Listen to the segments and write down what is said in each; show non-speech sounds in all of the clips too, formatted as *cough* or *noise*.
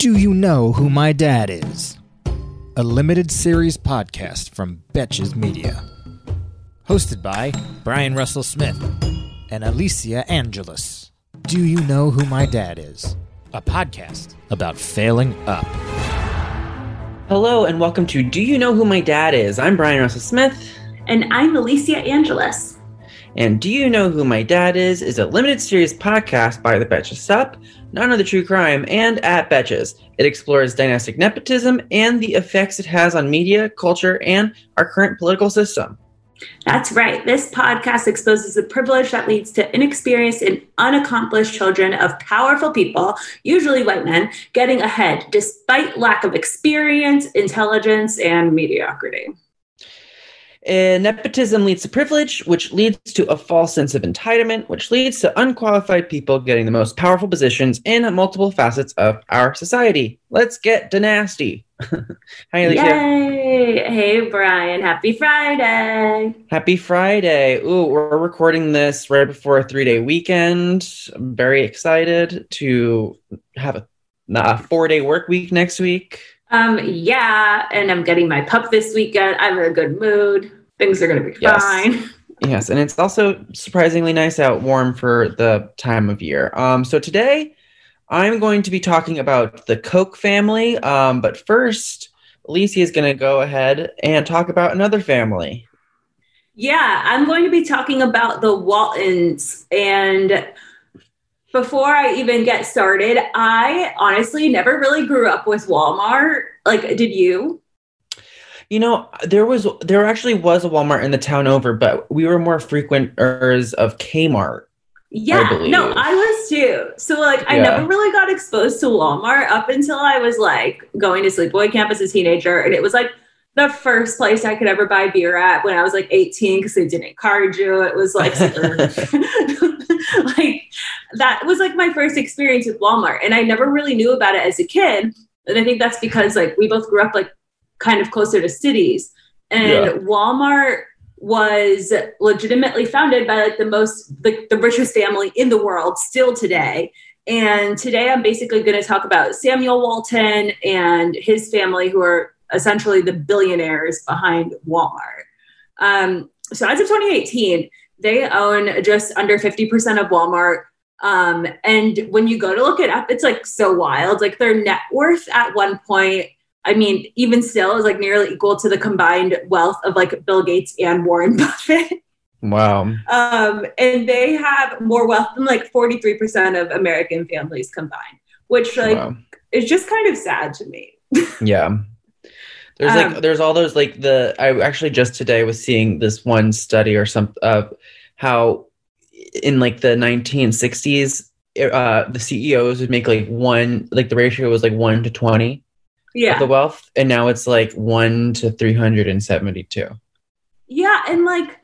Do You Know Who My Dad Is? A limited series podcast from Betches Media. Hosted by Bryan Russell Smith and Alicia Angeles. Do You Know Who My Dad Is? A podcast about failing up. Hello and welcome to Do You Know Who My Dad Is? I'm Bryan Russell Smith. And I'm Alicia Angeles. And Do You Know Who My Dad Is is a limited series podcast by the Betches Sup, None of the True Crime, and at Betches. It explores dynastic nepotism and the effects it has on media, culture, and our current political system. That's right. This podcast exposes the privilege that leads to inexperienced and unaccomplished children of powerful people, usually white men, getting ahead despite lack of experience, intelligence, and mediocrity. And nepotism leads to privilege, which leads to a false sense of entitlement, which leads to unqualified people getting the most powerful positions in multiple facets of our society. Let's get dynasty. *laughs* Hi, Alicia. Yay! Hey, Bryan. Happy Friday. Happy Friday. Ooh, we're recording this right before a three day weekend. I'm very excited to have a, a four day work week next week. Um, yeah, and I'm getting my pup this weekend. I'm in a good mood. Things are going to be Yes. fine. *laughs* Yes, and it's also surprisingly nice out, warm for the time of year. Um, so today, I'm going to be talking about the Koch family. Um, but first, Alicia is going to go ahead and talk about another family. Yeah, I'm going to be talking about the Waltons. And before I even get started, I honestly never really grew up with Walmart. Like, did you? You know, there was there actually was a Walmart in the town over, but we were more frequenters of Kmart. Yeah, believe. no, I was too. So, like, I Yeah. never really got exposed to Walmart up until I was like going to Sleepaway Camp as a teenager. And it was like the first place I could ever buy beer at when I was like 18 because they didn't card you. It was like, *laughs* *laughs* like that was like my first experience with Walmart. And I never really knew about it as a kid. And I think that's because like we both grew up like kind of closer to cities. And Yeah. Walmart was legitimately founded by like the most like the richest family in the world still today. And today I'm basically going to talk about Samuel Walton and his family who are essentially the billionaires behind Walmart. Um, so as of 2018, they own just under 50% of Walmart. Um, and when you go to look it up, it's like so wild. Like their net worth at one point, I mean, even still is like nearly equal to the combined wealth of like Bill Gates and Warren *laughs* Buffett. wow. Um, and they have more wealth than like 43% of American families combined, which like wow. is just kind of sad to me. *laughs* Yeah. There's Um, like there's all those like the I actually just today was seeing this one study or some of how in like the 1960s uh the CEOs would make like one like the ratio was like 1 to 20 Yeah. of the wealth and now it's like 1 to 372. Yeah, and like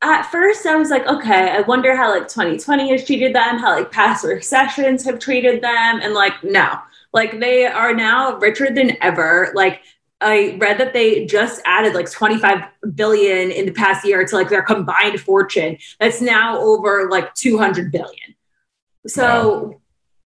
at first I was like, okay, I wonder how like 2020 has treated them, how like past recessions have treated them, and like no, like they are now richer than ever. Like I read that they just added like 25 billion in the past year to like their combined fortune. That's now over like 200 billion. So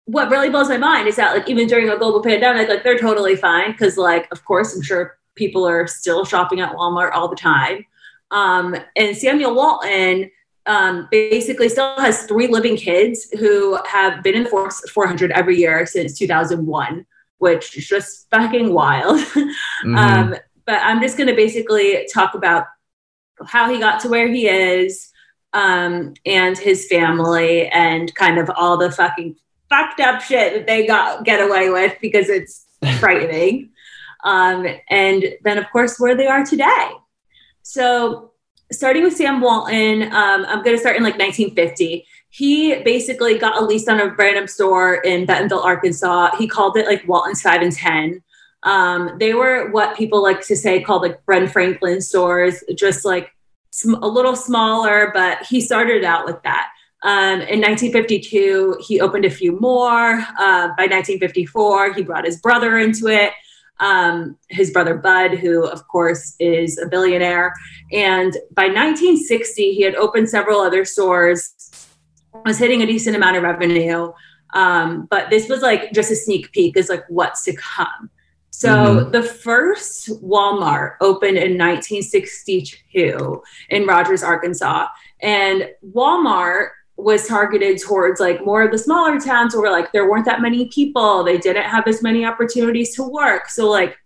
what really blows my mind is that like even during a global pandemic, like they're totally fine because like of course I'm sure people are still shopping at Walmart all the time. Um, and Samuel Walton um, basically still has three living kids who have been in the Forbes 400 every year since 2001, which is just fucking wild. *laughs* Mhm. Um, but I'm just going to basically talk about how he got to where he is um, and his family and kind of all the fucking fucked up shit that they got get away with because it's *laughs* frightening. Um, and then, of course, where they are today. So, starting with Sam Walton, um, I'm going to start in like 1950. He basically got a lease on a random store in Bentonville, Arkansas. He called it like Walton's Five and Ten. Um, they were what people like to say called like Ben Franklin stores, just like sm- a little smaller, but he started out with that. Um, in 1952, he opened a few more. Uh, by 1954, he brought his brother into it, um, his brother Bud, who, of course, is a billionaire. And by 1960, he had opened several other stores was hitting a decent amount of revenue. Um, but this was like just a sneak peek is like what's to come. So mm-hmm. the first Walmart opened in 1962 in Rogers, Arkansas. And Walmart was targeted towards like more of the smaller towns where like there weren't that many people. They didn't have as many opportunities to work. So like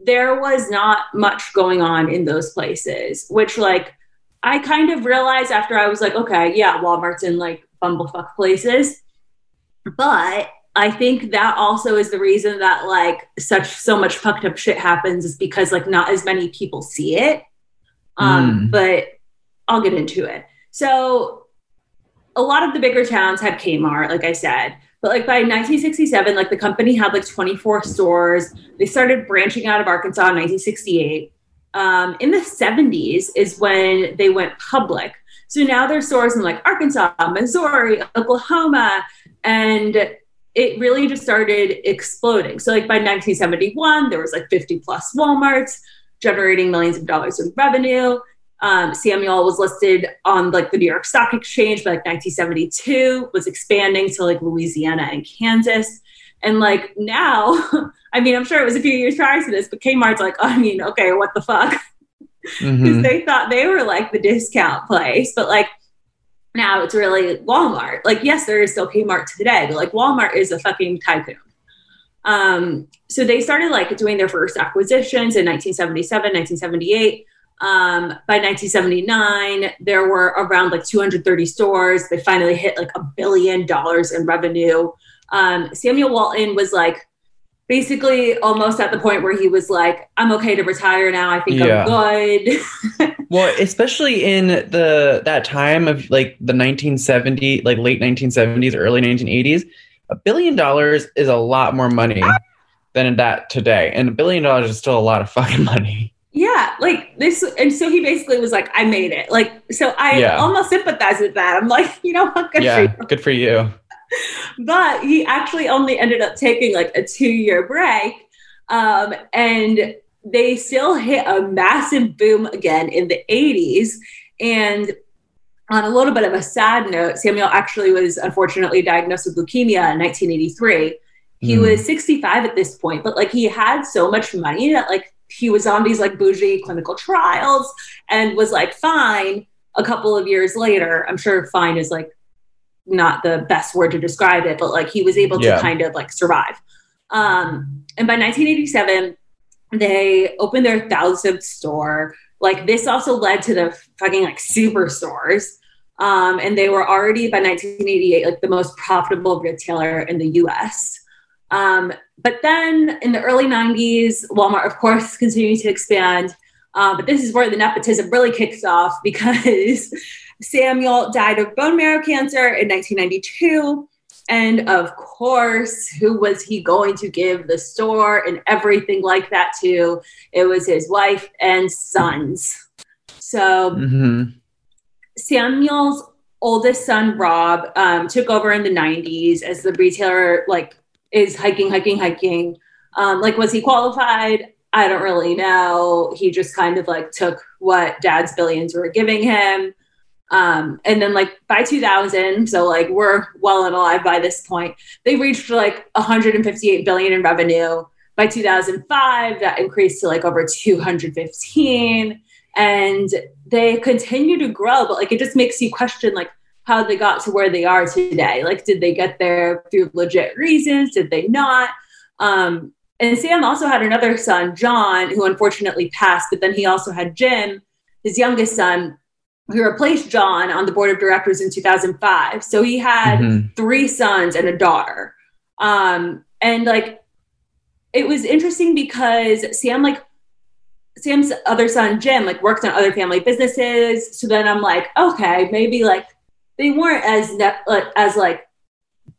there was not much going on in those places, which like I kind of realized after I was like, okay, yeah, Walmart's in like bumblefuck places. But I think that also is the reason that like such so much fucked up shit happens is because like not as many people see it. Um, mm. but I'll get into it. So a lot of the bigger towns had Kmart, like I said. But like by 1967, like the company had like 24 stores. They started branching out of Arkansas in 1968 um, in the 70s is when they went public. So now there's stores in like Arkansas, Missouri, Oklahoma, and it really just started exploding. So like by 1971, there was like 50 plus Walmarts generating millions of dollars in revenue. Um, Samuel was listed on like the New York Stock Exchange by like 1972, was expanding to like Louisiana and Kansas. And like now, *laughs* I mean, I'm sure it was a few years prior to this, but Kmart's like, oh, I mean, okay, what the fuck? *laughs* Because mm-hmm. they thought they were like the discount place, but like now it's really Walmart. Like, yes, there is still Kmart today, but like Walmart is a fucking tycoon. Um, so they started like doing their first acquisitions in 1977, 1978. Um, by 1979, there were around like 230 stores. They finally hit like a billion dollars in revenue um, Samuel Walton was like basically almost at the point where he was like, I'm okay to retire now. I think yeah. I'm good. *laughs* well, especially in the that time of like the 1970, like late 1970s, early 1980s, a billion dollars is a lot more money than that today. And a billion dollars is still a lot of fucking money. Yeah, like this, and so he basically was like, "I made it." Like, so I yeah. almost sympathize with that. I'm like, you know what? Good yeah, for good for you but he actually only ended up taking like a two year break. Um, and they still hit a massive boom again in the 80s. And on a little bit of a sad note, Samuel actually was unfortunately diagnosed with leukemia in 1983. He mm. was 65 at this point, but like he had so much money that like he was on these like bougie clinical trials and was like fine a couple of years later. I'm sure fine is like not the best word to describe it, but like he was able to kind of like survive. Um, and by 1987, they opened their thousandth store. Like this also led to the fucking like superstores. Um, and they were already by 1988 like the most profitable retailer in the US. Um, but then in the early 90s, Walmart, of course, continued to expand. Uh, but this is where the nepotism really kicks off *laughs* because Samuel died of bone marrow cancer in 1992. And of course, who was he going to give the store and everything like that to? It was his wife and sons. So mm-hmm. Samuel's oldest son, Rob, um, took over in the 90s as the retailer, like, is hiking, hiking, hiking. Um, like, was he qualified? I don't really know. He just kind of like took what dad's billions were giving him. Um, and then like by 2000, so like we're well and alive by this point, they reached like 158 billion in revenue. By 2005, that increased to like over 215. And they continue to grow, but like it just makes you question like how they got to where they are today. Like, did they get there through legit reasons? Did they not? Um, and Sam also had another son, John, who unfortunately passed, but then he also had Jim, his youngest son, he replaced John on the board of directors in 2005. So he had mm-hmm. three sons and a daughter. Um, and like, it was interesting because Sam, like, Sam's other son, Jim, like, worked on other family businesses. So then I'm like, okay, maybe like they weren't as ne- like, as like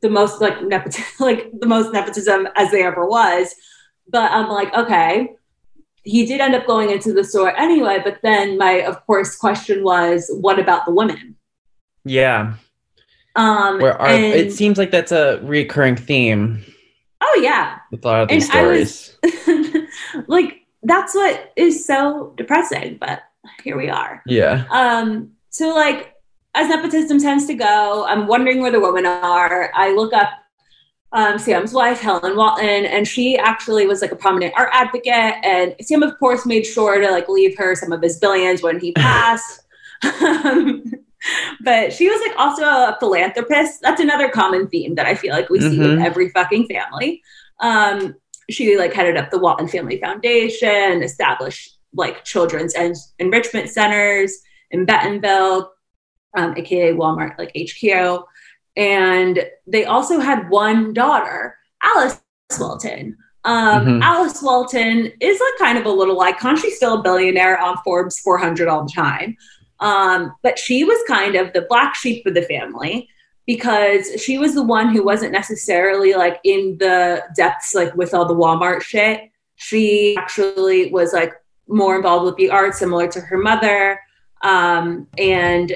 the most like nepotism, *laughs* like the most nepotism as they ever was. But I'm like, okay, he did end up going into the store anyway. But then my, of course, question was, what about the women? Yeah. Um, Where are, and- it seems like that's a recurring theme oh yeah, with a lot of these And I was- stories. *laughs* like that's what is so depressing. But here we are. yeah. Um, so like as nepotism tends to go, I'm wondering where the women are. I look up um, Sam's wife, Helen Walton, and she actually was like a prominent art advocate. And Sam, of course, made sure to like leave her some of his billions when he *laughs* passed. um, but she was like also a philanthropist. That's another common theme that I feel like we see with Mhm. every fucking family. Um, she like headed up the Walton Family Foundation, established like children's en- enrichment centers in Bentonville, um, aka Walmart, like HQ. And they also had one daughter, Alice Walton. Um, Mhm. Alice Walton is like kind of a little icon. She's still a billionaire on Forbes 400 all the time. Um, but she was kind of the black sheep of the family because she was the one who wasn't necessarily like in the depths, like with all the Walmart shit. She actually was like more involved with the arts, similar to her mother. Um, and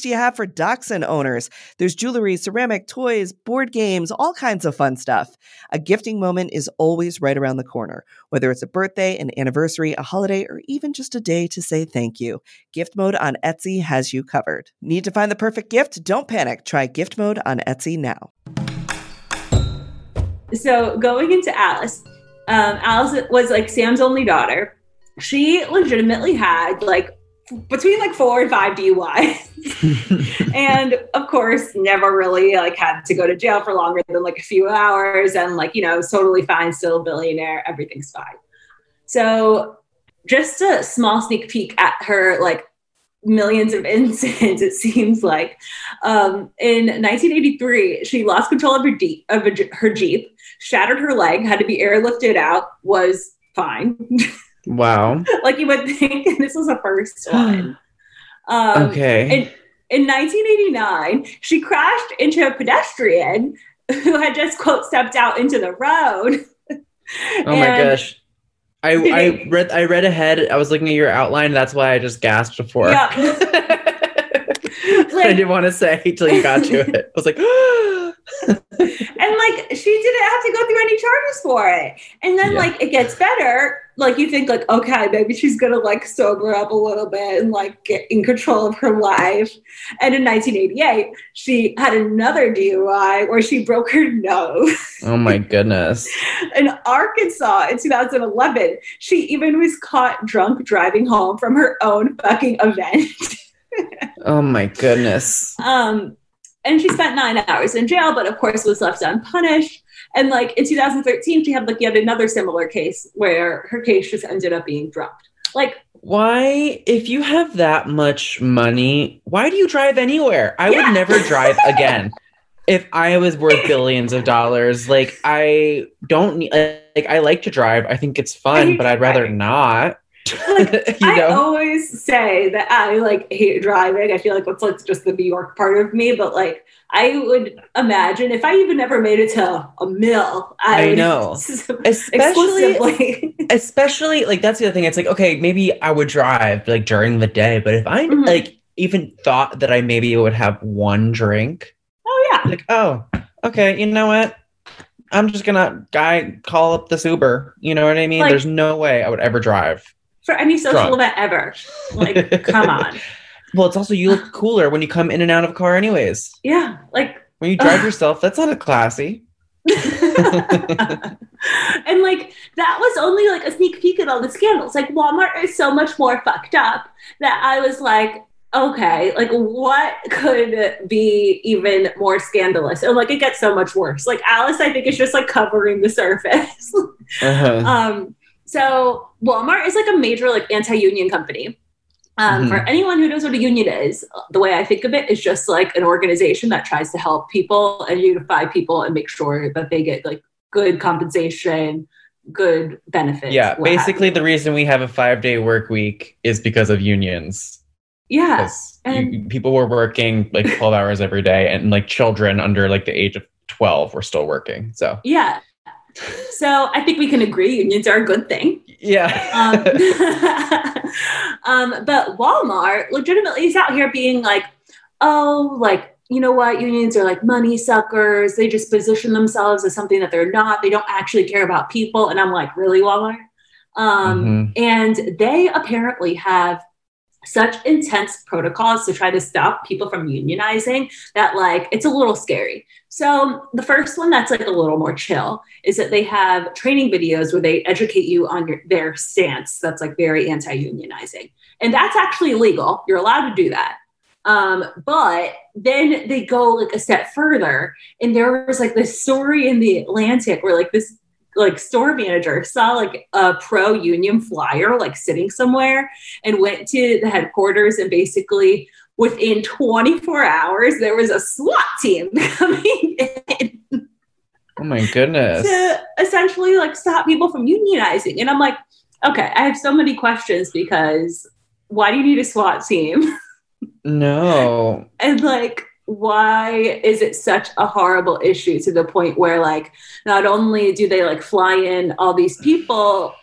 do you have for dachshund owners? There's jewelry, ceramic, toys, board games, all kinds of fun stuff. A gifting moment is always right around the corner, whether it's a birthday, an anniversary, a holiday, or even just a day to say thank you. Gift mode on Etsy has you covered. Need to find the perfect gift? Don't panic. Try gift mode on Etsy now. So going into Alice, um, Alice was like Sam's only daughter. She legitimately had like between like four and five DUIs. *laughs* and of course, never really like had to go to jail for longer than like a few hours and like, you know, totally fine, still a billionaire, everything's fine. So just a small sneak peek at her like millions of *laughs* incidents, it seems like. Um, in 1983, she lost control of her, Jeep, of her Jeep, shattered her leg, had to be airlifted out, was fine. *laughs* Wow. *laughs* like you would think *laughs* this was a first *gasps* one. Um, Okay. In, in 1989, she crashed into a pedestrian *laughs* who had just quote stepped out into the road. oh my gosh. I, I read I read ahead. I was looking at your outline. That's why I just gasped before. Yeah. I didn't want to say till you got to it. I was like, *gasps* and like she didn't have to go through any charges for it. And then Yeah. like it gets better. Like you think like okay, maybe she's gonna like sober up a little bit and like get in control of her life. And in 1988, she had another DUI where she broke her nose. oh my *laughs* goodness. in Arkansas in 2011, she even was caught drunk driving home from her own fucking event. *laughs* Oh my goodness. um, and she spent nine hours in jail, but of course was left unpunished. And like in 2013, she had like yet another similar case where her case just ended up being dropped. Like, Why, if you have that much money, why do you drive anywhere? I Yeah. would never drive *laughs* again. If I was worth billions of dollars, like I don't need, like I like to drive. I think it's fun, but I'd rather driving. not. Like, *laughs* you I always say that I like hate driving. I feel like that's like just the New York part of me, but like I would imagine if I even never made it to a mill, I, I know. *laughs* especially exclusively. *laughs* especially like that's the other thing it's like okay maybe i would drive like during the day but if i Mhm. like even thought that i maybe would have one drink oh yeah. like oh okay you know what I'm just gonna guy call up this Uber. You know what I mean? Like- There's no way I would ever drive. For any social Drunk. event ever. Like, come *laughs* on. Well, it's also you look cooler when you come in and out of a car, anyways. Yeah. Like When you drive Ugh. yourself, that's not a classy. *laughs* and like that was only like a sneak peek at all the scandals. Like Walmart is so much more fucked up that I was like, okay, like what could be even more scandalous? And like it gets so much worse. Like Alice, I think is just like covering the surface. *laughs* Uh-huh. um, so Walmart is like a major like anti-union company. Um, For anyone who knows what a union is, the way I think of it is just like an organization that tries to help people and unify people and make sure that they get like good compensation, good benefits. yeah, basically the reason we have a five day work week is because of unions. yeah, 'Cause you- people were working like 12 hours every day, and like children under like the age of 12 were still working. So yeah. So I think we can agree unions are a good thing. yeah. Um, *laughs* *laughs* um, but Walmart legitimately is out here being like, oh, like, you know what? Unions are like money suckers. They just position themselves as something that they're not. They don't actually care about people. And I'm like, really, Walmart? Um, And they apparently have such intense protocols to try to stop people from unionizing that like it's a little scary. So the first one that's like a little more chill is that they have training videos where they educate you on your, their stance that's like very anti-unionizing. And that's actually illegal. You're allowed to do that. Um, but then they go like a step further and there was like this story in the Atlantic where like this like store manager saw like a pro union flyer like sitting somewhere and went to the headquarters and basically within 24 hours there was a SWAT team *laughs* coming in oh my goodness. to essentially like stop people from unionizing and I'm like okay I have so many questions because why do you need a SWAT team No. *laughs* and like why is it such a horrible issue to the point where like not only do they like fly in all these people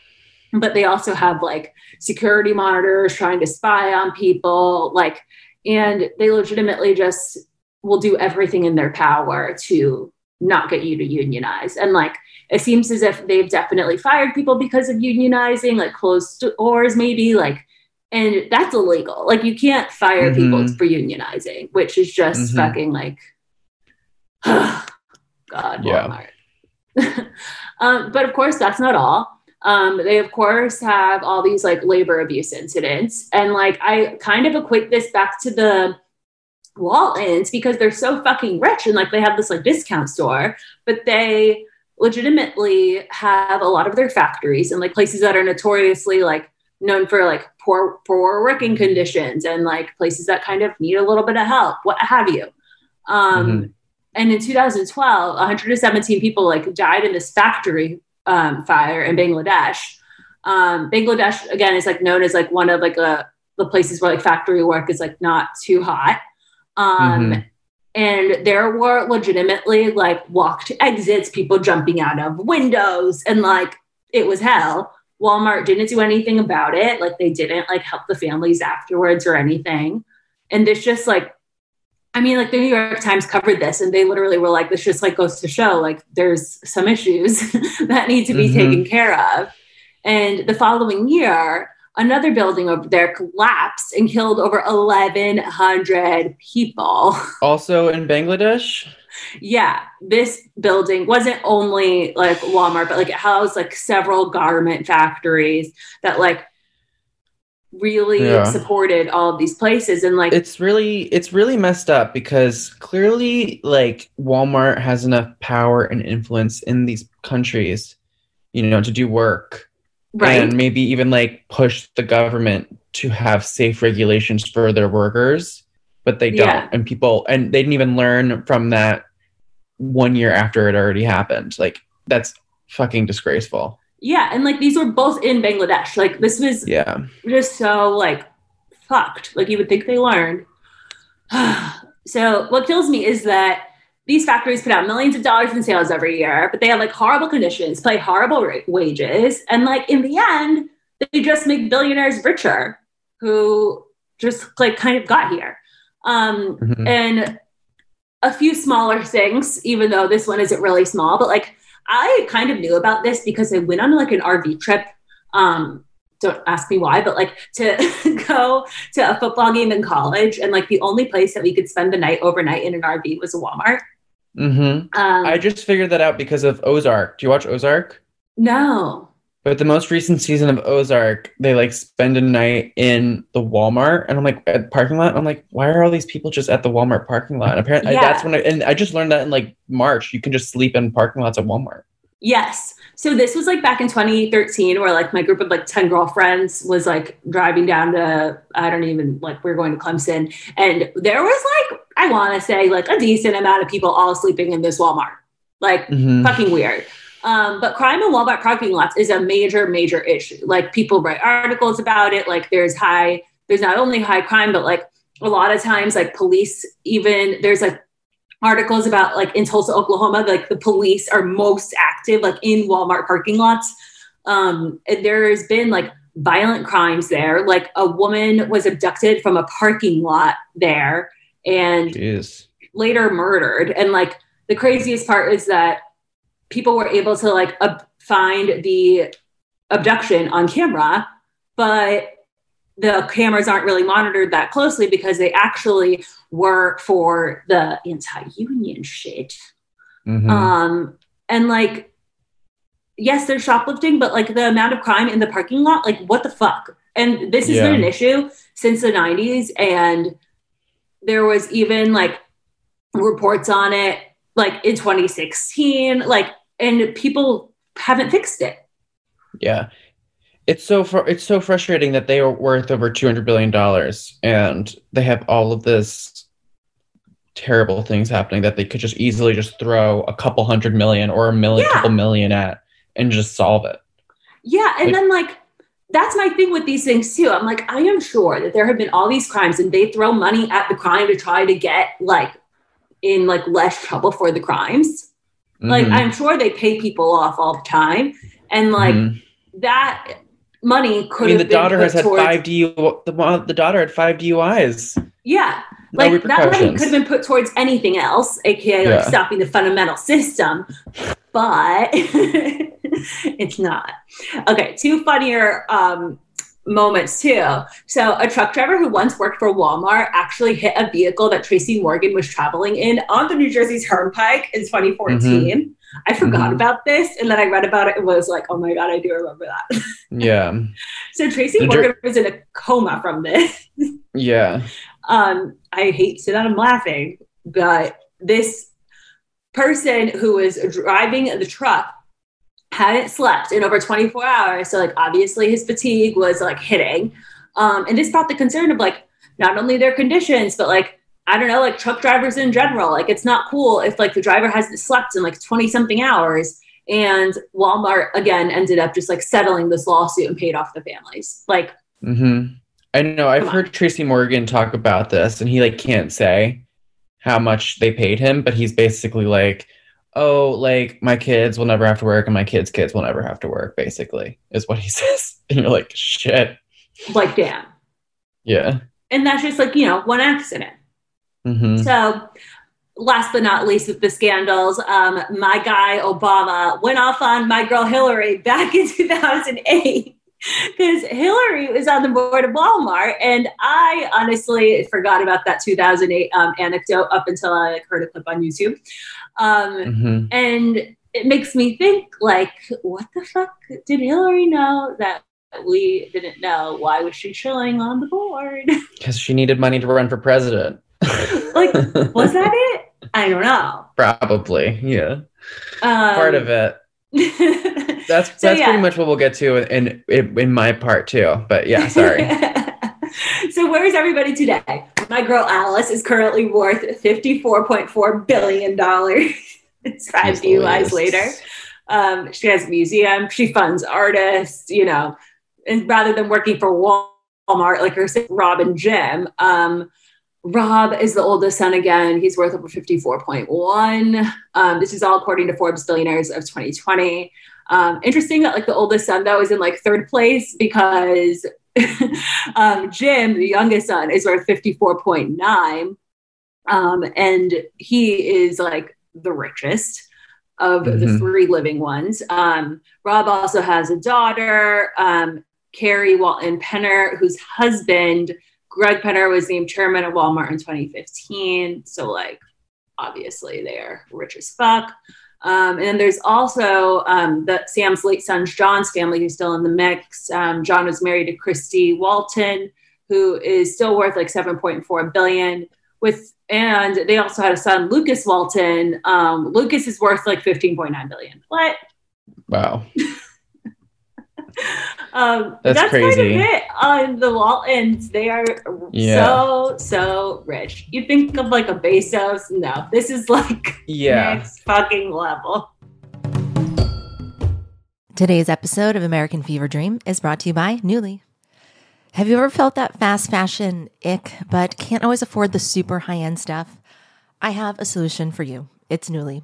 but they also have like security monitors trying to spy on people like and they legitimately just will do everything in their power to not get you to unionize. And like it seems as if they've definitely fired people because of unionizing like closed doors maybe like and that's illegal like you can't fire people Mhm. for unionizing which is just Mhm. fucking like *sighs* god Yeah. Walmart. *laughs* um, but of course that's not all um, they of course have all these like labor abuse incidents and like i kind of equate this back to the Waltons because they're so fucking rich and like they have this like discount store, but they legitimately have a lot of their factories and like places that are notoriously like known for like poor poor working conditions and like places that kind of need a little bit of help, what have you. Um, And in 2012, 117 people like died in this factory um, fire in Bangladesh. Um, Bangladesh again is like known as like one of like a the places where like factory work is like not too hot. Um, Mhm. and there were legitimately like walked exits, people jumping out of windows, and like it was hell. Walmart didn't do anything about it. Like they didn't like help the families afterwards or anything. And this just like, I mean, like the New York Times covered this and they literally were like, this just like goes to show like there's some issues *laughs* that need to be Mhm. taken care of. And the following year, another building over there collapsed and killed over 1,100 people. *laughs* Also in Bangladesh. Yeah, this building wasn't only like Walmart, but like it housed like several garment factories that like really Yeah. supported all of these places. And like, It's really it's really messed up because clearly like Walmart has enough power and influence in these countries, you know, to do work. right. and maybe even like push the government to have safe regulations for their workers but they don't Yeah. and people and they didn't even learn from that one year after it already happened like that's fucking disgraceful yeah. And like these were both in Bangladesh. Like this was yeah just so like fucked. Like you would think they learned. *sighs* so what kills me is that these factories put out millions of dollars in sales every year, but they have like horrible conditions, pay horrible ra- wages, and like in the end, they just make billionaires richer who just like kind of got here. Um, Mhm. and a few smaller things, even though this one isn't really small, but like I kind of knew about this because I went on like an RV trip. Um, don't ask me why, but like to *laughs* go to a football game in college, and like the only place that we could spend the night overnight in an RV was a Walmart. Mm-hmm. Um, I just figured that out because of Ozark. Do you watch Ozark? no. But the most recent season of Ozark, they like spend a night in the Walmart, and I'm like at parking lot. I'm like, why are all these people just at the Walmart parking lot? And apparently, Yeah. that's when I, and I just learned that in like March, you can just sleep in parking lots at Walmart. Yes. So this was like back in 2013 where like my group of like 10 girlfriends was like driving down to I don't even like we are going to Clemson and there was like I want to say like a decent amount of people all sleeping in this Walmart. Like Mhm. fucking weird. Um, but crime in Walmart parking lots is a major, major issue. Like people write articles about it. Like there's high, there's not only high crime, but like a lot of times, like police, even there's like articles about like in Tulsa, Oklahoma, like the police are most active like in Walmart parking lots. Um, and there's been like violent crimes there. Like a woman was abducted from a parking lot there and Jeez. later murdered. And like the craziest part is that people were able to like ab- find the abduction on camera, but the cameras aren't really monitored that closely because they actually were for the anti-union shit. Mhm. Um, and like, yes, they're shoplifting, but like the amount of crime in the parking lot, like what the fuck? And this has Yeah. been an issue since the 90s. And there was even like reports on it like in 2016, like, and people haven't fixed it. yeah. It's so fr- it's so frustrating that they are worth over two hundred billion dollars, and they have all of this terrible things happening that they could just easily just throw a couple hundred million or a million, Yeah. couple million at, and just solve it. Yeah. And Like- then like, that's my thing with these things too. I'm like, I am sure that there have been all these crimes and they throw money at the crime to try to get like in like less trouble for the crimes. Like Mhm. I'm sure they pay people off all the time, and like Mhm. that money could. I mean, have the been daughter has had towards, five DU. The, the daughter had five DUIs. Yeah, No like that money could have been put towards anything else, aka like Yeah. stopping the fundamental system, but *laughs* it's not. Okay, two funnier um, moments too. So, a truck driver who once worked for Walmart actually hit a vehicle that Tracy Morgan was traveling in on the New Jersey Turnpike in 2014. I forgot Mhm. about this, and then I read about it and was like, "Oh my god, I do remember that." *laughs* Yeah, so Tracy Morgan was in a coma from this. *laughs* yeah. um, I hate to that I'm laughing, but this person who was driving the truck hadn't slept in over 24 hours. So, like, obviously his fatigue was like hitting. Um, and this brought the concern of like not only their conditions, but like, I don't know, like truck drivers in general. Like, it's not cool if like the driver hasn't slept in like 20 something hours. And Walmart again ended up just like settling this lawsuit and paid off the families. Like, mm-hmm. I know. I've Come on. heard Tracy Morgan talk about this, and he like can't say how much they paid him, but he's basically like, "Oh, like my kids will never have to work, and my kids' kids will never have to work." Basically, is what he *laughs* says, and you're like, "Shit." like, damn. Yeah. And that's just like, you know, one accident. hmm So, last but not least, with the scandals, um, my guy Obama went off on my girl Hillary back in *laughs* 2008 because Hillary was on the board of Walmart, and I honestly forgot about that 2008 um, anecdote up until I like, heard a clip on YouTube. Um, hmm and it makes me think, like, what the fuck did Hillary know that we didn't know? Why was she chilling on the board? *laughs* Because she needed money to run for president. *laughs* Like, was that it? I don't know. Probably, yeah. Um, Part of it. *laughs* That's So, that's yeah. pretty much what we'll get to in, in in my part too. But yeah, sorry. So where's everybody today? My girl Alice is currently worth fifty-four point four billion dollars. *laughs* it's five Jeez DUIs later. Um, she has a museum. She funds artists. You know, and rather than working for Walmart like her Rob and Jim, um, Rob is the oldest son again. He's worth over 54.1. Um, this is all according to Forbes Billionaires of 2020. Um, interesting that like the oldest son though is in like third place because *laughs* um, Jim, the youngest son, is worth 54.9. Um, and he is like the richest. of the Mhm. three living ones. Um, Rob also has a daughter, um, Carrie Walton Penner, whose husband, Greg Penner, was named chairman of Walmart in 2015. So, like, obviously, they're rich as fuck. Um, and then there's also um, the Sam's late son, John's family, who's still in the mix. Um, John was married to Christy Walton, who is still worth like 7.4 billion. With and they also had a son, Lucas Walton. Um, Lucas is worth like 15.9 billion. What? Wow. *laughs* *laughs* Um, That's that's, crazy. kind of it on the Waltons. They are Yeah. so so rich. You think of like a Bezos? No, this is like Yeah. next fucking level. Today's episode of American Fever Dream is brought to you by Nuuly. Have you ever felt that fast fashion ick, but can't always afford the super high end stuff? I have a solution for you. It's Nuuly.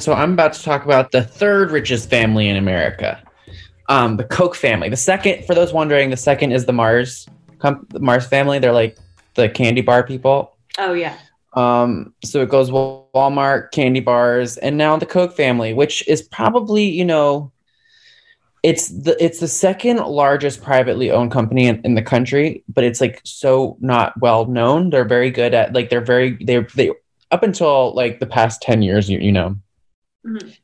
So I'm about to talk about the third richest family in America, um, the Koch family. The second, for those wondering, the second is the Mars, com- the Mars family. They're like the candy bar people. Oh yeah. Um, so it goes Walmart, candy bars, and now the Koch family, which is probably you know, it's the it's the second largest privately owned company in, in the country, but it's like so not well known. They're very good at like they're very they they up until like the past ten years, you you know, Mhm.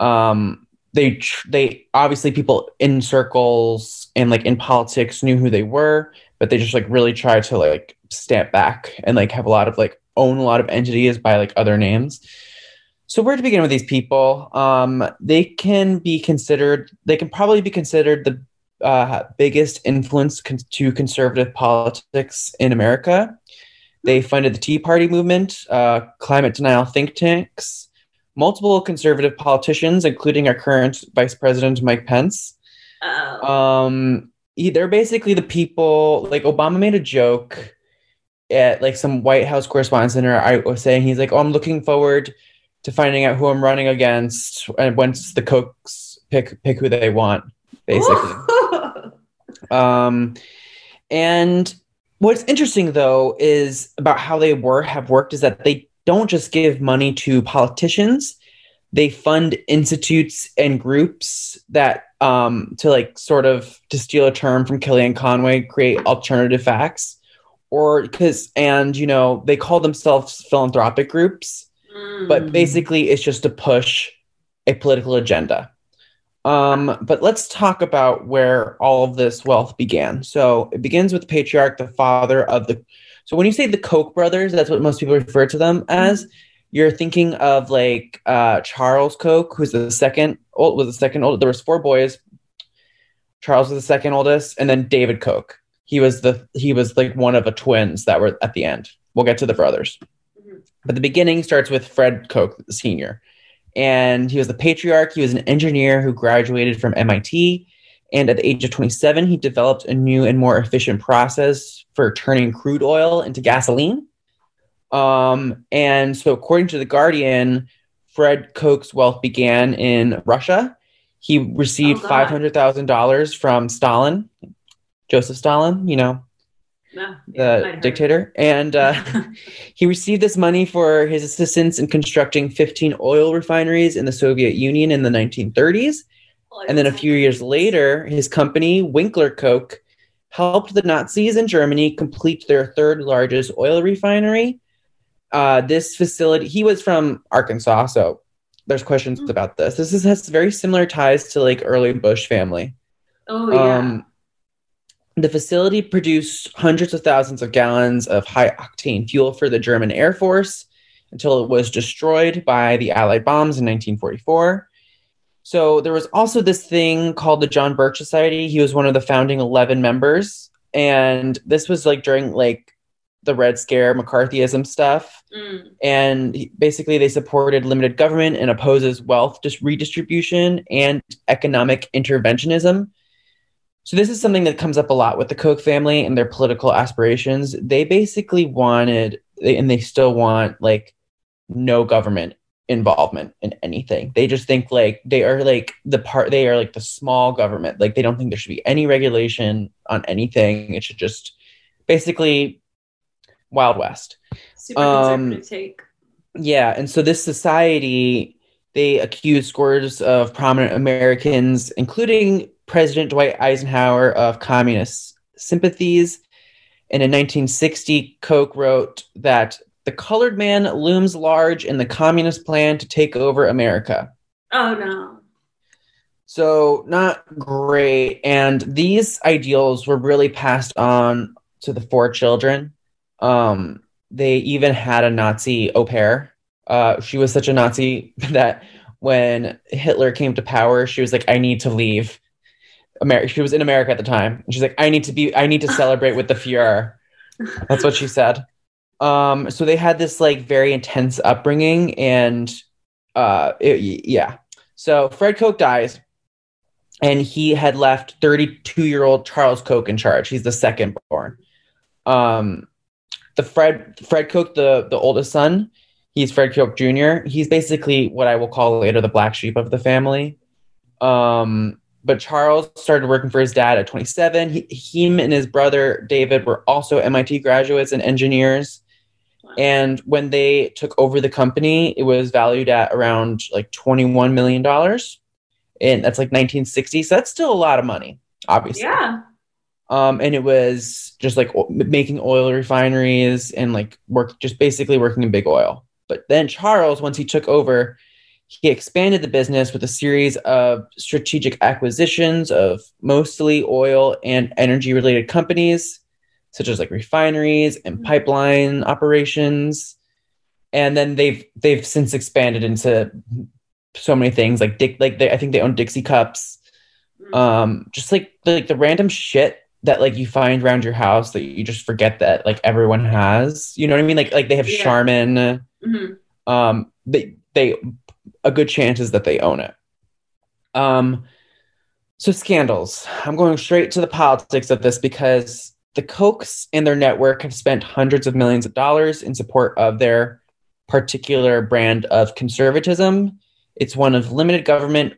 um they they obviously people in circles and like in politics knew who they were but they just like really tried to like step back and like have a lot of like own a lot of entities by like other names. So where to begin with these people? Um they can be considered they can probably be considered the uh, biggest influence con- to conservative politics in america. They funded the tea party movement uh, climate denial think tanks multiple conservative politicians, including our current Vice President Mike Pence. Oh. Um, he- they're basically the people. Like Obama made a joke at like some White House Correspondents' Dinner. I was saying he's like, "Oh, I'm looking forward to finding out who I'm running against, and once the Kochs pick pick who they want." Basically. *laughs* Um, and what's interesting though is about how they were have worked is that they don't just give money to politicians; they fund institutes and groups that, um, to like sort of to steal a term from Kellyanne Conway, create alternative facts, or because and you know they call themselves philanthropic groups but Mm. basically it's just to push a political agenda. Um, but let's talk about where all of this wealth began. So it begins with the patriarch, the father of the. So when you say the Koch brothers, that's what most people refer to them as. You're thinking of like uh, Charles Koch, who's the second old was the second old. There was four boys. Charles was the second oldest, and then David Koch. He was the he was like one of the twins that were at the end. We'll get to the brothers. Mhm. But the beginning starts with Fred Koch, Sr. And he was the patriarch. He was an engineer who graduated from MIT. And at the age of 27, he developed a new and more efficient process for turning crude oil into gasoline. Um, and so, according to The Guardian, Fred Koch's wealth began in Russia. He received Oh, $500,000 from Stalin, Joseph Stalin, you know, the dictator, and uh, *laughs* he received this money for his assistance in constructing 15 oil refineries in the Soviet Union in the 1930s. And then a few years later, his company, Winkler Koch, helped the Nazis in Germany complete their third largest oil refinery. Uh, this facility, he was from Arkansas, so there's questions Mm. about this. This is, has very similar ties to like early Bush family. Oh yeah. Um, the facility produced hundreds of thousands of gallons of high octane fuel for the German Air Force until it was destroyed by the Allied bombs in 1944. So there was also this thing called the John Birch Society. He was one of the founding 11 members. And this was like during like the Red Scare, McCarthyism stuff Mm. and he- basically they supported limited government and opposes wealth dis- redistribution and economic interventionism so this is something that comes up a lot with the koch family and their political aspirations they basically wanted and they still want like no government involvement in anything they just think like they are like the part they are like the small government like they don't think there should be any regulation on anything it should just basically wild west Super Um, conservative take. yeah, and so this society they accused scores of prominent Americans, including President Dwight Eisenhower, of communist sympathies. And in 1960, Koch wrote that the colored man looms large in the communist plan to take over America. Oh no. So, not great. And these ideals were really passed on to the four children. Um, they even had a Nazi au pair. Uh, she was such a Nazi *laughs* that when Hitler came to power, she was like, I need to leave. America. She was in America at the time. And she's like, I need to be, I need to *laughs* celebrate with the Fuhrer. That's what she said. Um, so they had this like very intense upbringing, and uh, it- yeah. So Fred Koch dies, and he had left 32 year old Charles Koch in charge. He's the second born. Um, the Fred Fred Koch, the the oldest son, he's Fred Koch Jr. He's basically what I will call later the black sheep of the family. Um, but Charles started working for his dad at 27. He, him and his brother David were also MIT graduates and engineers. And when they took over the company, it was valued at around like $21 million. And that's like 1960. So that's still a lot of money, obviously. Yeah. Um, and it was just like o- making oil refineries and like work, just basically working in big oil. But then Charles, once he took over, he expanded the business with a series of strategic acquisitions of mostly oil and energy related companies, such as like refineries and pipeline operations. And then they've they've since expanded into so many things like Dick like they, I think they own Dixie cups. Um just like like the random shit that like you find around your house that you just forget that like everyone has. You know what i mean? Like like they have Yeah. charmin. Mhm. um they they a good chance is that they own it. Um so scandals. I'm going straight to the politics of this because the Kochs and their network have spent hundreds of millions of dollars in support of their particular brand of conservatism it's one of limited government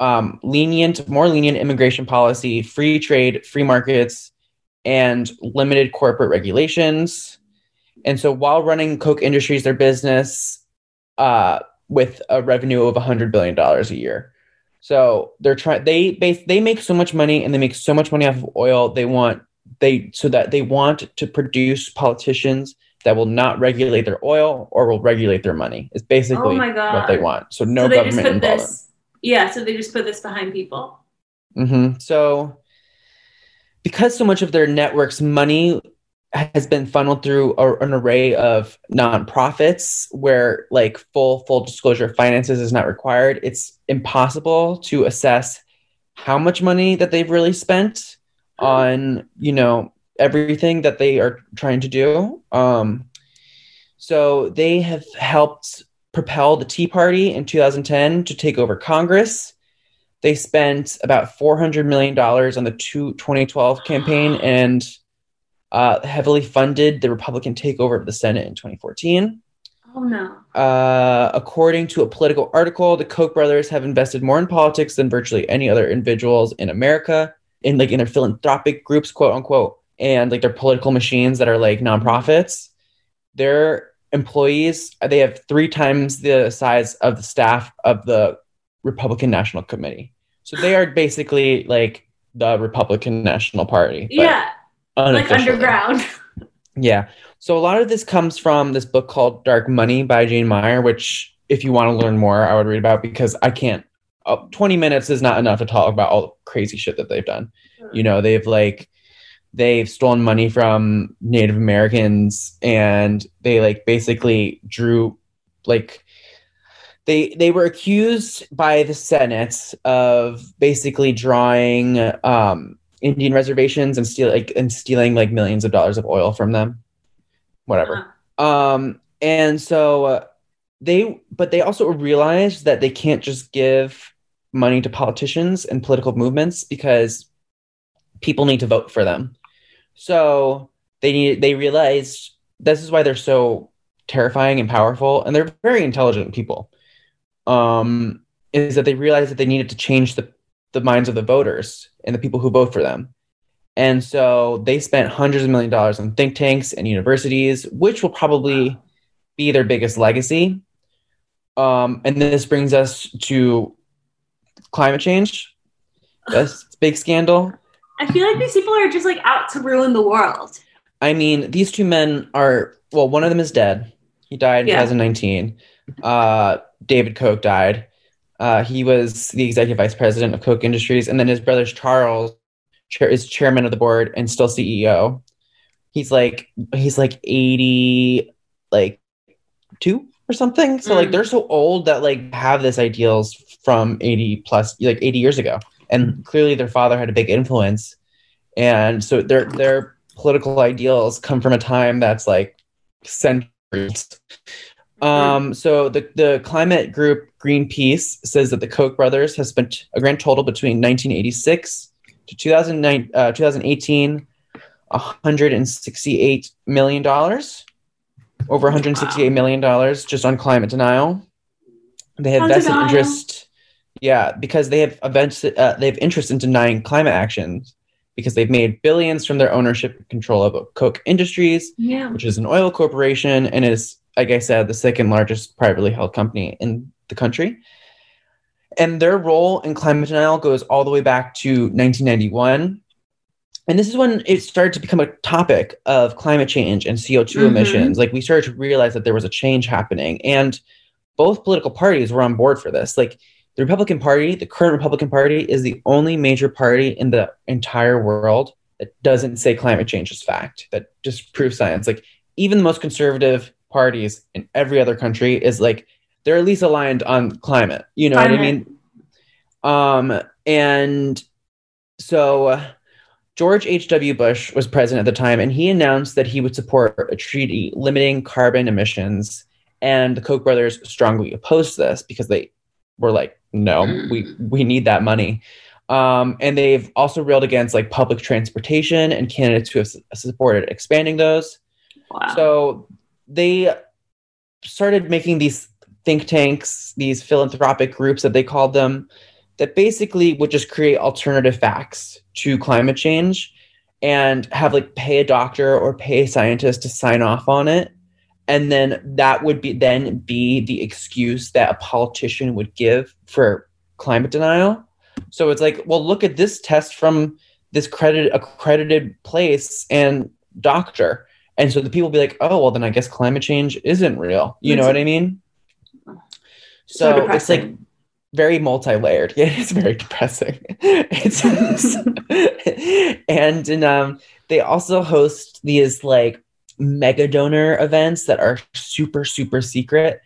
um, lenient, more lenient immigration policy, free trade, free markets, and limited corporate regulations. And so, while running Koch Industries, their business, uh, with a revenue of hundred billion dollars a year, so they're trying. They base they make so much money, and they make so much money off of oil. They want they so that they want to produce politicians that will not regulate their oil or will regulate their money. It's basically Oh what they want. So no so they just government put involvement. this. Yeah. So they just put this behind people. hmm So, because so much of their network's money has been funneled through a, an array of nonprofits where like full full disclosure of finances is not required, it's impossible to assess how much money that they've really spent on you know everything that they are trying to do. Um, so they have helped propel the Tea Party in 2010 to take over Congress. They spent about $400 million on the two, 2012 campaign *sighs* and uh, heavily funded the Republican takeover of the Senate in 2014. Oh no. Uh, according to a political article, the Koch brothers have invested more in politics than virtually any other individuals in America, in like in their philanthropic groups, quote unquote. and like their political machines that are like nonprofits, their employees they have three times the size of the staff of the Republican National Committee. So they are basically like the Republican National Party. Yeah, like underground. *laughs* Yeah. So a lot of this comes from this book called Dark Money by Jane Mayer, which if you want to learn more, I would read about because I can't. Uh, 20 minutes is not enough to talk about all the crazy shit that they've done. You know, they've like they've stolen money from Native Americans and they like basically drew like they they were accused by the Senate of basically drawing um Indian reservations and steal like and stealing like millions of dollars of oil from them. Whatever. Um and so uh, they but they also realized that they can't just give money to politicians and political movements because people need to vote for them. So they need they realized this is why they're so terrifying and powerful and they're very intelligent people. Um is that they realized that they needed to change the the minds of the voters and the people who vote for them. And so they spent hundreds of million dollars on think tanks and universities, which will probably be their biggest legacy. Um, and this brings us to climate change. That's a big scandal. I feel like these people are just like out to ruin the world. I mean, these two men are well, one of them is dead. He died in Yeah. 2019. Uh, David Koch died. Uh, he was the executive vice president of Koch Industries, and then his brother Charles chair, is chairman of the board and still CEO. He's like he's like 80, like two or something. So like Mm. they're so old that like have this ideals from 80 plus like 80 years ago. And clearly their father had a big influence. And so their their political ideals come from a time that's like centuries. Um, so the, the climate group Greenpeace says that the Koch brothers have spent a grand total between 1986 to 2009, uh, 2018, 168 million dollars, over 168 million dollars just on climate denial. They have vested interest, yeah, because they have events, uh, they have interest in denying climate actions because they've made billions from their ownership and control of Koch Industries, Yeah. which is an oil corporation and is, like I said, the second largest privately held company in the country. And their role in climate denial goes all the way back to 1991. And this is when it started to become a topic of climate change and CO2 Mhm. emissions. Like we started to realize that there was a change happening. And both political parties were on board for this. Like the Republican Party, the current Republican Party, is the only major party in the entire world that doesn't say climate change is fact, that just proves science. Like even the most conservative parties in every other country is like they're at least aligned on climate. You know what I Climate. mean? Um, and so uh, George H.W. Bush was president at the time, and he announced that he would support a treaty limiting carbon emissions. And the Koch brothers strongly opposed this because they were like, no, we, we need that money. Um, and they've also railed against like public transportation and candidates who have supported expanding those. Wow. So they started making these think tanks, these philanthropic groups that they called them, that basically would just create alternative facts to climate change and have like pay a doctor or pay a scientist to sign off on it. And then that would be then be the excuse that a politician would give for climate denial. So it's like, well, look at this test from this credit accredited place and doctor. And so the people be like, oh, well, then I guess climate change isn't real. You know what I mean? So So, it's like very multi-layered. *laughs* Yeah, it's very depressing. *laughs* It's and *laughs* and um, they also host these like mega donor events that are super super secret.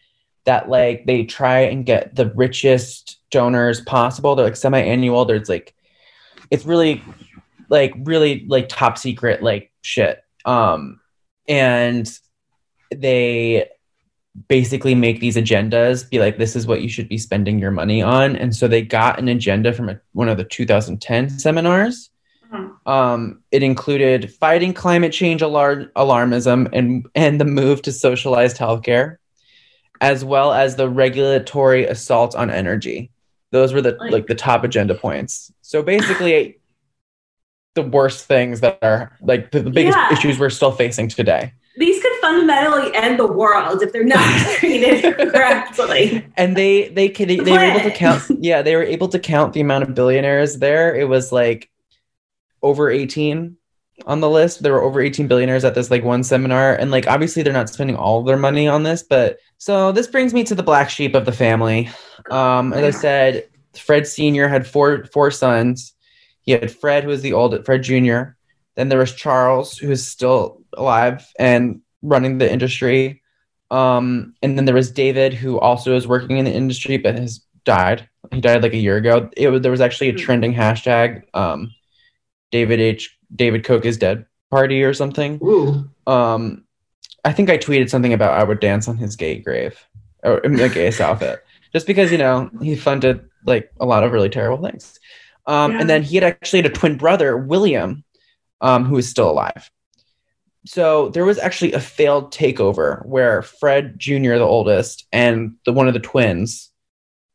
That like they try and get the richest donors possible. They're like semi-annual. There's like it's really like really like top secret like shit. Um, and they basically make these agendas be like this is what you should be spending your money on and so they got an agenda from a, one of the 2010 seminars. Um, it included fighting climate change alar- alarmism and and the move to socialized healthcare as well as the regulatory assault on energy those were the Like- the top agenda points so basically the worst things that are like the, the biggest Yeah. issues we're still facing today. These could fundamentally end the world if they're not *laughs* treated correctly. And they they could they, were able to count yeah, they were able to count the amount of billionaires there. It was like over 18 on the list. There were over 18 billionaires at this like one seminar and like obviously they're not spending all their money on this, but so this brings me to the black sheep of the family. Um as I said, Fred Sr. had four four sons. He had Fred, who was the oldest, Fred Jr. Then there was Charles, who is still alive and running the industry. Um, and then there was David, who also is working in the industry but has died. He died like a year ago. It was there was actually a Hmm. trending hashtag, um, David H. David Koch is dead party or something. Ooh. Um, I think I tweeted something about I would dance on his gay grave or in the gayest outfit, just because you know he funded like a lot of really terrible things. Um, Yeah. And then he had actually had a twin brother, William, um, who is still alive. So there was actually a failed takeover where Fred Jr., the oldest, and the one of the twins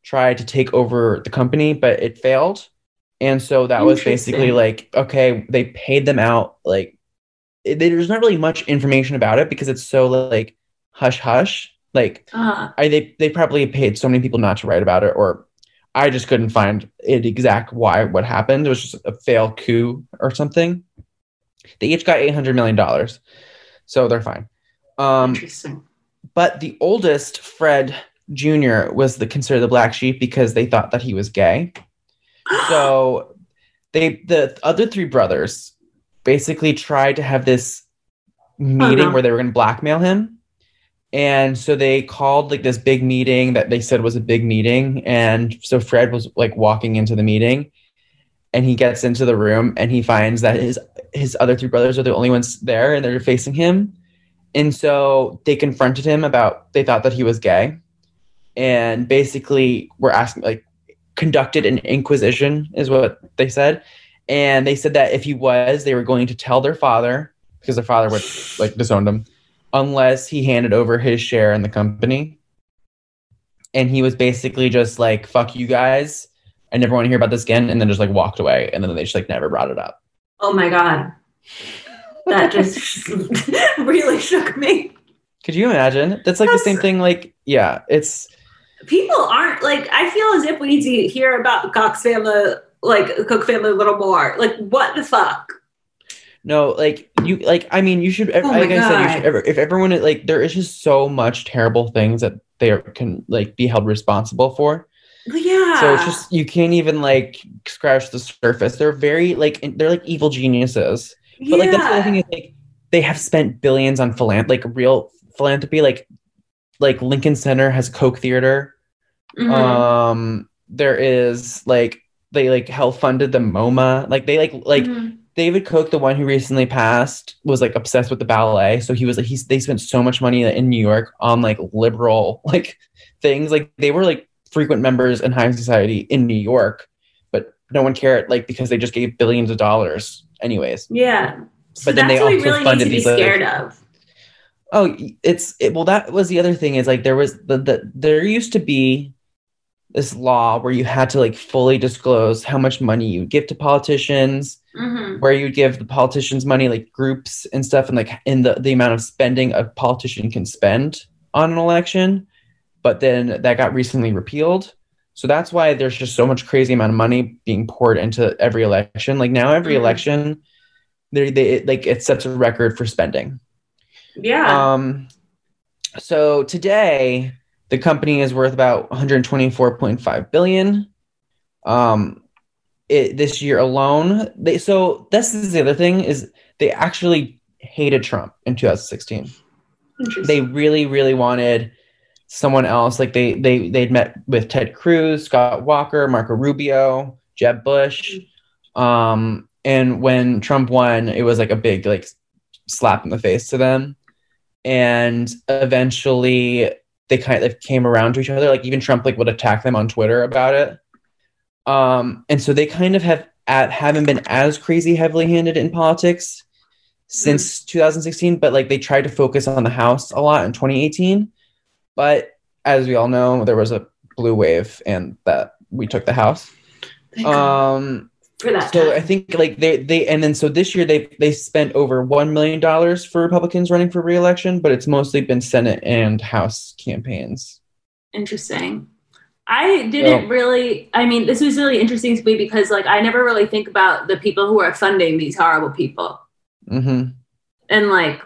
tried to take over the company, but it failed. And so that was basically like, okay, they paid them out. Like, it, there's not really much information about it because it's so like hush hush. Like, Uh, I they they probably paid so many people not to write about it, or I just couldn't find it exact why what happened. It was just a fail coup or something. They each got eight hundred million dollars, so they're fine. Um, interesting. but the oldest, Fred Jr., was the considered the black sheep because they thought that he was gay. So they the other three brothers basically tried to have this meeting no. where they were going to blackmail him. And so they called like this big meeting that they said was a big meeting. And so Fred was like walking into the meeting and he gets into the room and he finds that his his other three brothers are the only ones there and they're facing him. And so they confronted him about they thought that he was gay and basically were asking like conducted an inquisition is what they said. And they said that if he was, they were going to tell their father because their father would like disowned him unless he handed over his share in the company. And he was basically just like, fuck you guys. I never want to hear about this again. And then just like walked away. And then they just like never brought it up. Oh my god. That just *laughs* really shook me. Could you imagine? That's like That's- the same thing. Like, yeah, it's People aren't like I feel as if we need to hear about the Cox family like Cook family a little more. Like what the fuck? no, like you, like, I mean, you should, Oh like I said, you should, ever, if everyone, like, there is just so much terrible things that they are, can like be held responsible for. Yeah. So it's just you can't even like scratch the surface. They're very like they're like evil geniuses. But like that's the thing is like they have spent billions on philan like real philanthropy. Like like Lincoln Center has Koch Theater. Mhm. Um there is like they like help funded the MoMA. Like they like like Mhm. David Koch, the one who recently passed, was like obsessed with the ballet. So he was like he's they spent so much money in New York on like liberal *laughs* like things. Like they were like frequent members in high society in New York, but no one cared like because they just gave billions of dollars anyways. Yeah. So But then that's they what we also really need funded to be these, like- scared of. Oh, it's it, well. That was the other thing is like there was the, the there used to be this law where you had to like fully disclose how much money you give to politicians, Mhm. where you give the politicians money like groups and stuff, and like in the the amount of spending a politician can spend on an election. But then that got recently repealed. So that's why there's just so much crazy amount of money being poured into every election. Like now, every Mhm. election, they they it, like it sets a record for spending. Yeah. Um, so today the company is worth about 124.5 billion. Um, it, this year alone, they so this is the other thing is they actually hated Trump in 2016. They really, really wanted someone else. Like they they they'd met with Ted Cruz, Scott Walker, Marco Rubio, Jeb Bush. Um, and when Trump won, it was like a big like slap in the face to them. And eventually they kind of came around to each other. Like even Trump like would attack them on Twitter about it. Um, and so they kind of have at haven't been as crazy heavily handed in politics since 2016, but like they tried to focus on the House a lot in 2018. But as we all know, there was a blue wave and that we took the House. Um, for that. So time. I think like they they and then so this year they they spent over one million dollars for Republicans running for reelection, but it's mostly been Senate and House campaigns. Interesting. I didn't Yeah. really. I mean, this was really interesting to me because, like, I never really think about the people who are funding these horrible people, hmm and like,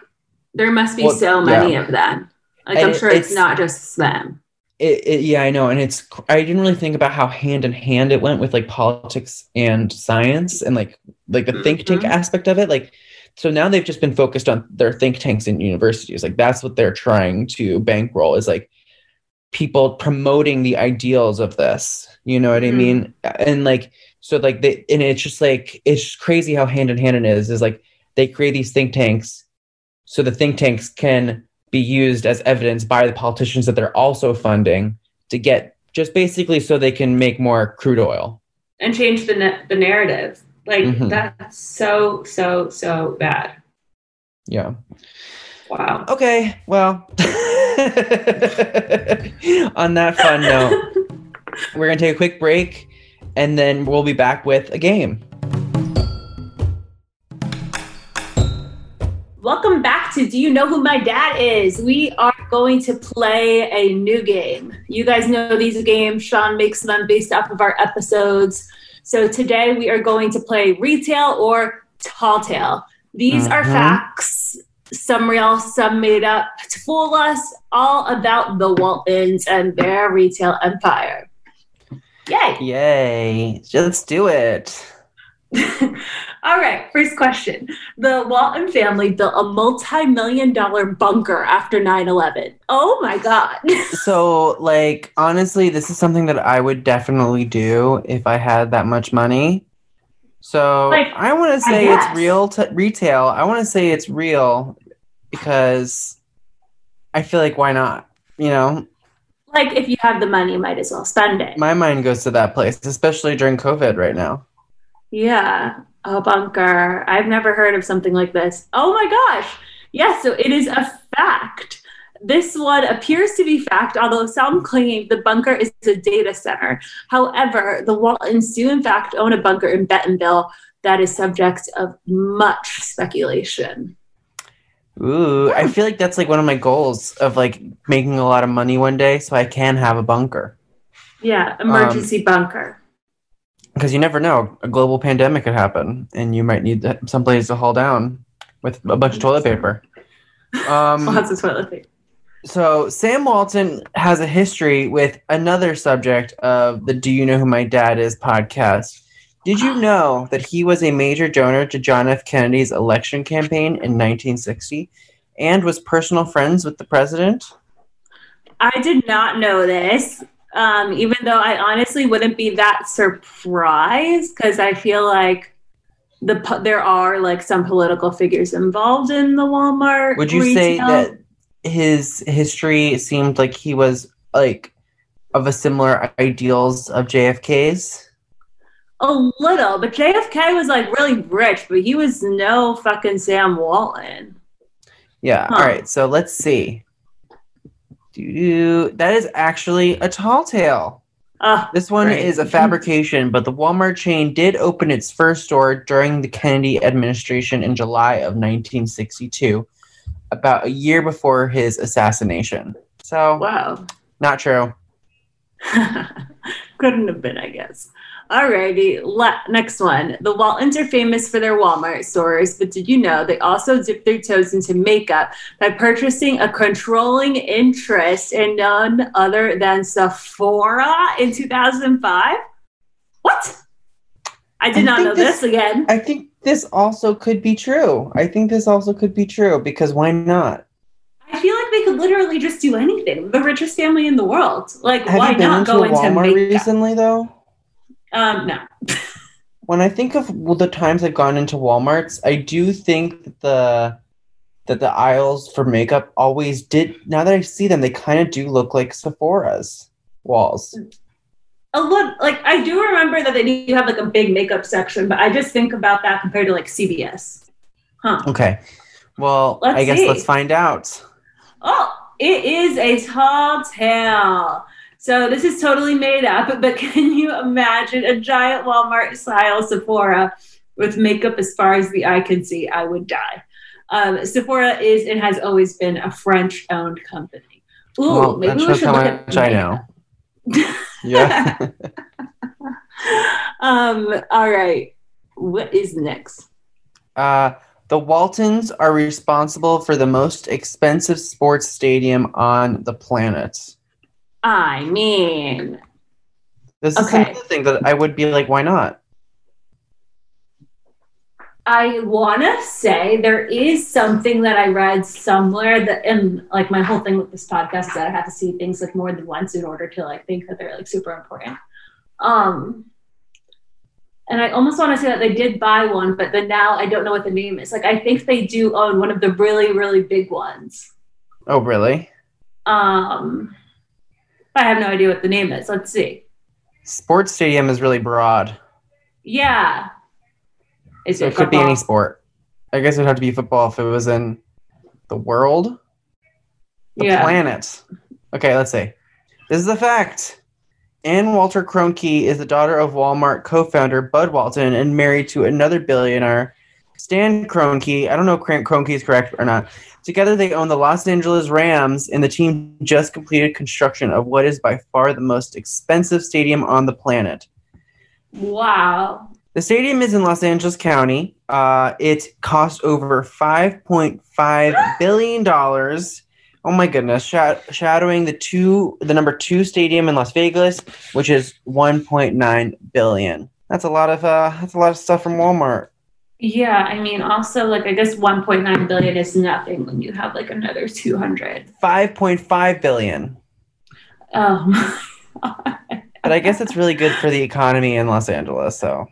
there must be Well, so many yeah. of them. Like, And I'm sure it's, it's- not just them. It, it, yeah, I know, and it's I didn't really think about how hand in hand it went with like politics and science and like like the think tank Mhm. aspect of it. Like, so now they've just been focused on their think tanks in universities. Like that's what they're trying to bankroll is like people promoting the ideals of this. You know what I Mhm. mean? And like so like they and it's just like it's just crazy how hand in hand it is. Is like they create these think tanks so the think tanks can be used as evidence by the politicians that they're also funding to get just basically so they can make more crude oil. and change the na- the narrative. Like, Mhm. that's so so so bad. Yeah. Wow. Okay. Well, *laughs* on that fun note, *laughs* we're going to take a quick break and then we'll be back with a game. Welcome back to Do You Know Who My Dad Is? We are going to play a new game. You guys know these games. Sean makes them based off of our episodes. So today we are going to play retail or tall tale. These are Mhm. facts, some real, some made up, to fool us, all about the Waltons and their retail empire. Yay! Yay. Let's do it. All right, first question. The Walton family built a multi million dollar bunker after 9 11. Oh my God. *laughs* So, like, honestly, this is something that I would definitely do if I had that much money. So, Like, I want to say it's real to retail. I want to say it's real because I feel like why not? You know, like, if you have the money, you might as well spend it. my mind goes to that place, especially during COVID right now. Yeah, a bunker. I've never heard of something like this. Oh my gosh. Yes, so it is a fact. This one appears to be fact, although some claim the bunker is a data center. However, the Waltons do in fact own a bunker in Bentonville that is subject of much speculation. Ooh, I feel like that's like one of my goals of like making a lot of money one day so I can have a bunker. Yeah, emergency um, bunker. Because you never know, a global pandemic could happen and you might need that- someplace to haul down with a bunch of toilet paper. Um, *laughs* Lots of toilet paper. So Sam Walton has a history with another subject of the "Do You Know Who My Dad Is" podcast. Did you know that he was a major donor to John F. Kennedy's election campaign in 1960 and was personal friends with the president? I did not know this, um, even though I honestly wouldn't be that surprised because I feel like the there are like some political figures involved in the Walmart. Would you say that his history seemed like he was like of a similar ideals of JFK's? a little? But JFK was like really rich, but he was no fucking Sam Walton. Yeah. Huh. All right. So let's see. That is actually a tall tale. Oh, This one Great. is a fabrication, but the Walmart chain did open its first store during the Kennedy administration in July of 1962, about a year before his assassination. So, wow. not true. *laughs* Couldn't have been, I guess. Alrighty, le- next one. The Waltons are famous for their Walmart stores, but did you know they also dip their toes into makeup by purchasing a controlling interest in none other than Sephora in 2005? What? I did I not know this- this, again. I think this also could be true. I think this also could be true because why not? I feel like they could literally just do anything. The richest family in the world. Like, Have why not go into Walmart makeup? recently, though? Um, no. when I think of well, the times I've gone into WalMarts, I do think that the that the aisles for makeup always did. Now that I see them, they kind of do look like Sephora's walls. a lot like I do remember that they do have like a big makeup section, but I just think about that compared to like CVS. Huh. Okay, well, Let's I guess see. let's find out. Oh, it is a tall tale. So this is totally made up, but can you imagine a giant Walmart style Sephora with makeup as far as the eye can see? I would die. Um, Sephora is and has always been a French owned company. Ooh, well, maybe we should look at I know. *laughs* yeah. *laughs* um, all right. What is next? Uh, the Waltons are responsible for the most expensive sports stadium on the planet. I mean, This is Okay. another thing that I would be like, why not? I want to say there is something that I read somewhere that, and like my whole thing with this podcast is that I have to see things like more than once in order to like think that they're like super important. Um, and I almost want to say that they did buy one, but then now I don't know what the name is. Like I think they do own one of the really really big ones. Oh, really? Um, I have no idea what the name is. Let's see. Sports stadium is really broad. Yeah. Is So it it could be any sport. I guess it would have to be football if it was in the world, the Yeah. planet. Okay, let's see. This is a fact. Ann Walton Kroenke is the daughter of Walmart co-founder Bud Walton and married to another billionaire, Stan Kroenke. I don't know if Kroenke is correct or not. Together, they own the Los Angeles Rams, and the team just completed construction of what is by far the most expensive stadium on the planet. Wow. The stadium is in Los Angeles County. Uh, it cost over five point five *gasps* billion dollars. Oh my goodness! Sha- shadowing the two, the number two stadium in Las Vegas, which is one point nine billion. That's a lot of uh, that's a lot of stuff from Walmart. Yeah, I mean, also like I guess 1.9 billion is nothing when you have like another 200. Five point five billion. Oh my god. *laughs* But I guess it's really good for the economy in Los Angeles. So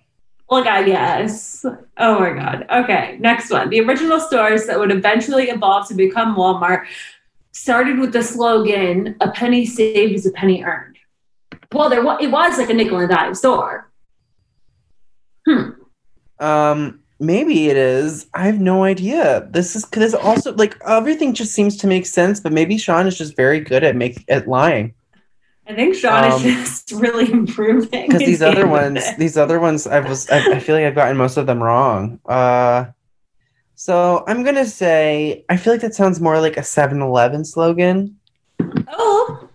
Well, I guess. Oh my god. Okay, next one. The original stores that would eventually evolve to become Walmart started with the slogan "A penny saved is a penny earned." Well, there was it was like a nickel and dime store. Hmm. Um, maybe it is. I have no idea. This is because also like everything just seems to make sense, but maybe Sean is just very good at make at lying. I think Sean Um, is just *laughs* really improving. Because these other ones, these other ones, I was I, I feel like I've gotten most of them wrong. Uh, so I'm gonna say I feel like that sounds more like a 7-Eleven slogan. Oh,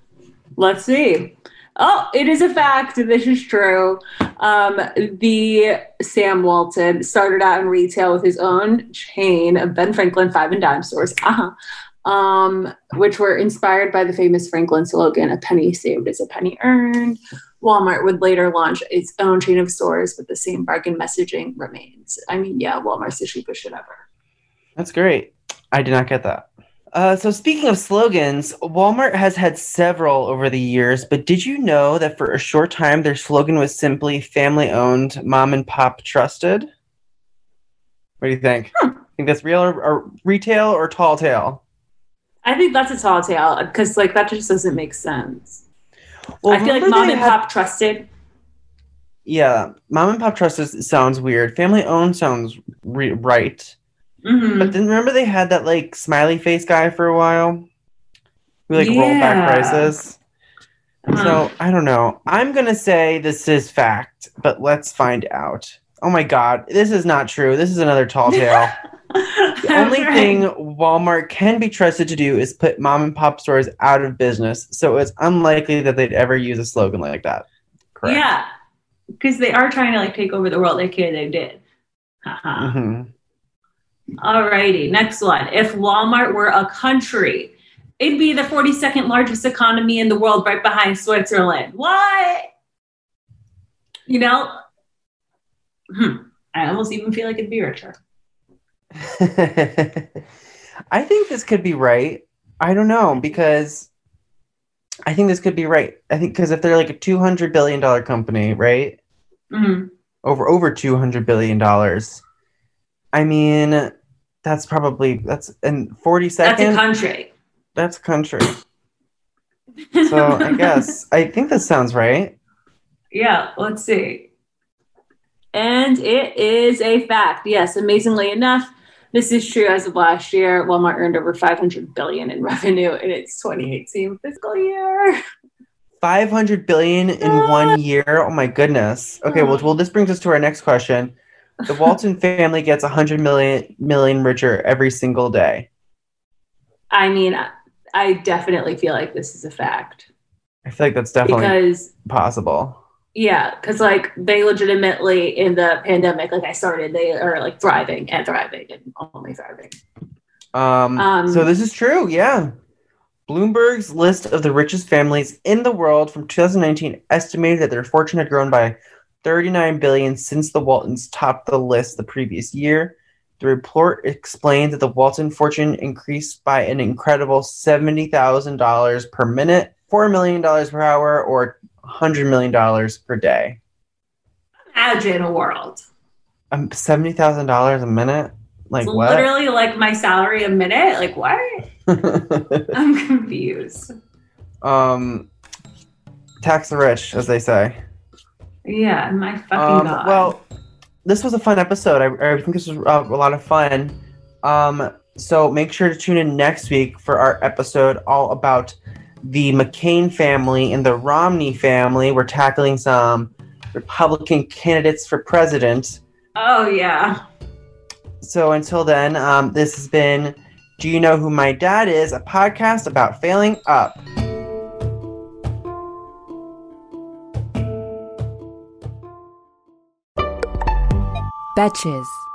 let's see. Oh, it is a fact. This is true. Um, the Sam Walton started out in retail with his own chain of Ben Franklin five and dime stores, uh-huh, um, which were inspired by the famous Franklin slogan, "A penny saved is a penny earned." Walmart would later launch its own chain of stores, but the same bargain messaging remains. I mean, yeah, Walmart's the cheapest shit ever. That's great. I did not get that. Uh, so speaking of slogans, Walmart has had several over the years, but did you know that for a short time their slogan was simply family owned, mom and pop trusted? What do you think? Think that's real or, or retail or tall tale? I think that's a tall tale because, like, that just doesn't make sense. Well, I feel like mom and had- pop trusted. Yeah, mom and pop trusted sounds weird. Family owned sounds re- right. Mhm. But then remember they had that like smiley face guy for a while? We like rolled back prices. Uh-huh. So I don't know. I'm gonna say this is fact, but let's find out. Oh my god, this is not true. This is another tall *laughs* tale. *laughs* The only Right. thing Walmart can be trusted to do is put mom and pop stores out of business. So it's unlikely that they'd ever use a slogan like that. Correct. Yeah, because they are trying to like take over the world. They can, they did. Haha. Hmm Alrighty, next one. If Walmart were a country, it'd be the 42nd largest economy in the world, right behind Switzerland. What? You know, hmm. I almost even feel like it'd be richer. *laughs* I think this could be right. I don't know because I think this could be right. I think because if they're like a two hundred billion dollar company, right? Mhm. Over over two hundred billion dollars. I mean, that's probably that's in forty seconds. That's a country. That's *laughs* country. So I guess I think that sounds right. Yeah, let's see. And it is a fact. Yes, amazingly enough, this is true as of last year. Walmart earned over 500 billion in revenue in its 2018 fiscal year. 500 billion in one ah. year. Oh my goodness. Okay, well, hmm. well, this brings us to our next question. The Walton family gets 100 million million richer every single day. I mean, I- definitely feel like this is a fact I feel like that's definitely because possible. yeah, because like they legitimately in the pandemic, like I started, they are like thriving and thriving and only thriving. Um, Um, so this is true, yeah. Bloomberg's list of the richest families in the world from 2019 estimated that their fortune had grown by 39 billion since the Waltons topped the list the previous year. The report explained that the Walton fortune increased by an incredible $70,000 per minute, $4 million per hour, or $100 million per day. Imagine a world. Um, $70,000 a minute? Like It's what? literally like my salary a minute. Like what? *laughs* I'm confused. um, tax the rich, as they say. Yeah, my fucking Um, god. well, this was a fun episode. I, I think this was uh, a lot of fun. Um, so make sure to tune in next week for our episode all about the McCain family and the Romney family. We're tackling some Republican candidates for president. oh yeah. So until then, um, this has been Do You Know Who My Dad Is? a podcast about failing up. Betches.